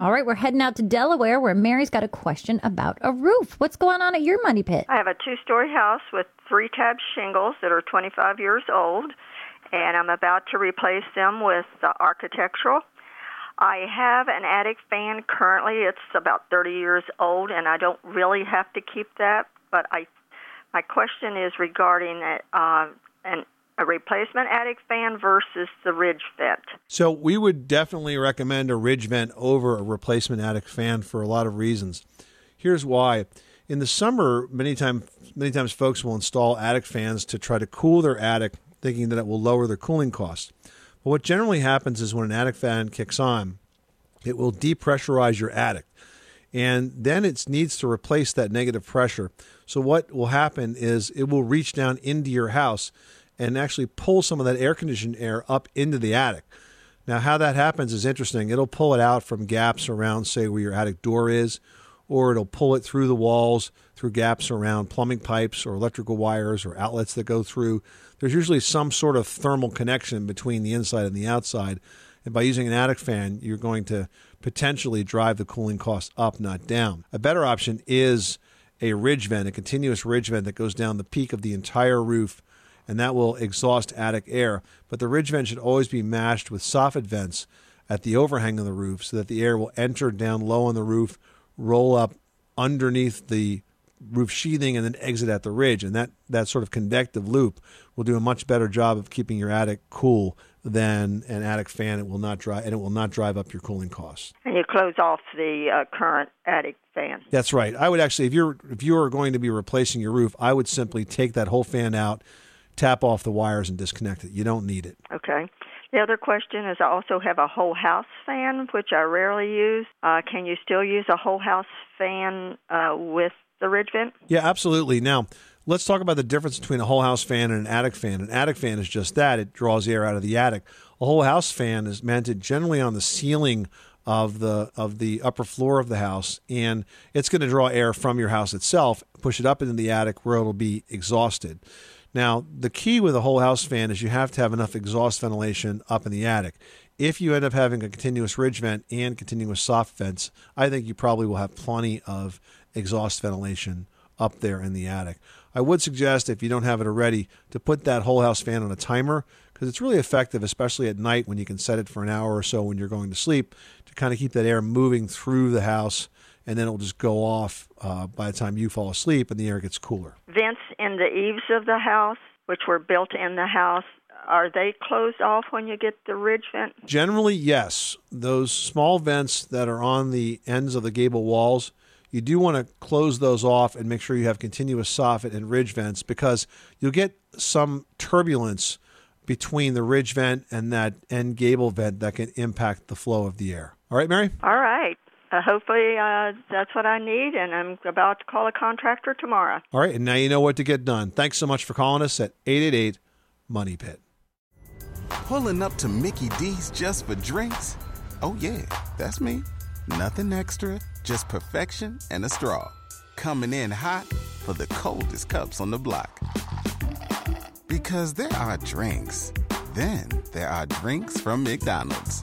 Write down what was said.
All right, we're heading out to Delaware where Mary's got a question about a roof. What's going on at your money pit? I have a two story house with three tab shingles that are 25 years old and I'm about to replace them with uh, architectural. I have an attic fan currently. It's about 30 years old, and I don't really have to keep that. But I, my question is regarding uh, an a replacement attic fan versus the ridge vent. So we would definitely recommend a ridge vent over a replacement attic fan for a lot of reasons. Here's why. In the summer, many times many times folks will install attic fans to try to cool their attic thinking that it will lower their cooling costs. But what generally happens is when an attic fan kicks on, it will depressurize your attic. And then it needs to replace that negative pressure. So, what will happen is it will reach down into your house and actually pull some of that air conditioned air up into the attic. Now, how that happens is interesting. It'll pull it out from gaps around, say, where your attic door is, or it'll pull it through the walls, through gaps around plumbing pipes or electrical wires or outlets that go through there's usually some sort of thermal connection between the inside and the outside. And by using an attic fan, you're going to potentially drive the cooling costs up, not down. A better option is a ridge vent, a continuous ridge vent that goes down the peak of the entire roof, and that will exhaust attic air. But the ridge vent should always be matched with soffit vents at the overhang of the roof so that the air will enter down low on the roof, roll up underneath the roof sheathing and then exit at the ridge. And that, that sort of convective loop will do a much better job of keeping your attic cool than an attic fan. It will not drive and it will not drive up your cooling costs. And you close off the uh, current attic fan. That's right. I would actually, if you're if you are going to be replacing your roof, I would simply take that whole fan out, tap off the wires, and disconnect it. You don't need it. Okay. The other question is I also have a whole house fan, which I rarely use. Uh, can you still use a whole house fan uh, with the ridge vent? Yeah, absolutely. Now, let's talk about the difference between a whole house fan and an attic fan. An attic fan is just that it draws air out of the attic. A whole house fan is mounted generally on the ceiling of the of the upper floor of the house and it's going to draw air from your house itself push it up into the attic where it'll be exhausted now the key with a whole house fan is you have to have enough exhaust ventilation up in the attic if you end up having a continuous ridge vent and continuous soffit vents i think you probably will have plenty of exhaust ventilation up there in the attic. I would suggest, if you don't have it already, to put that whole house fan on a timer because it's really effective, especially at night when you can set it for an hour or so when you're going to sleep to kind of keep that air moving through the house and then it'll just go off uh, by the time you fall asleep and the air gets cooler. Vents in the eaves of the house, which were built in the house, are they closed off when you get the ridge vent? Generally, yes. Those small vents that are on the ends of the gable walls, you do want to close those off and make sure you have continuous soffit and ridge vents because you'll get some turbulence between the ridge vent and that end gable vent that can impact the flow of the air. All right, Mary? All right. Uh, hopefully uh, that's what I need, and I'm about to call a contractor tomorrow. All right, and now you know what to get done. Thanks so much for calling us at 888 Money Pit. Pulling up to Mickey D's just for drinks? Oh, yeah, that's me. Nothing extra just perfection and a straw. Coming in hot for the coldest cups on the block. Because there are drinks, then there are drinks from McDonald's.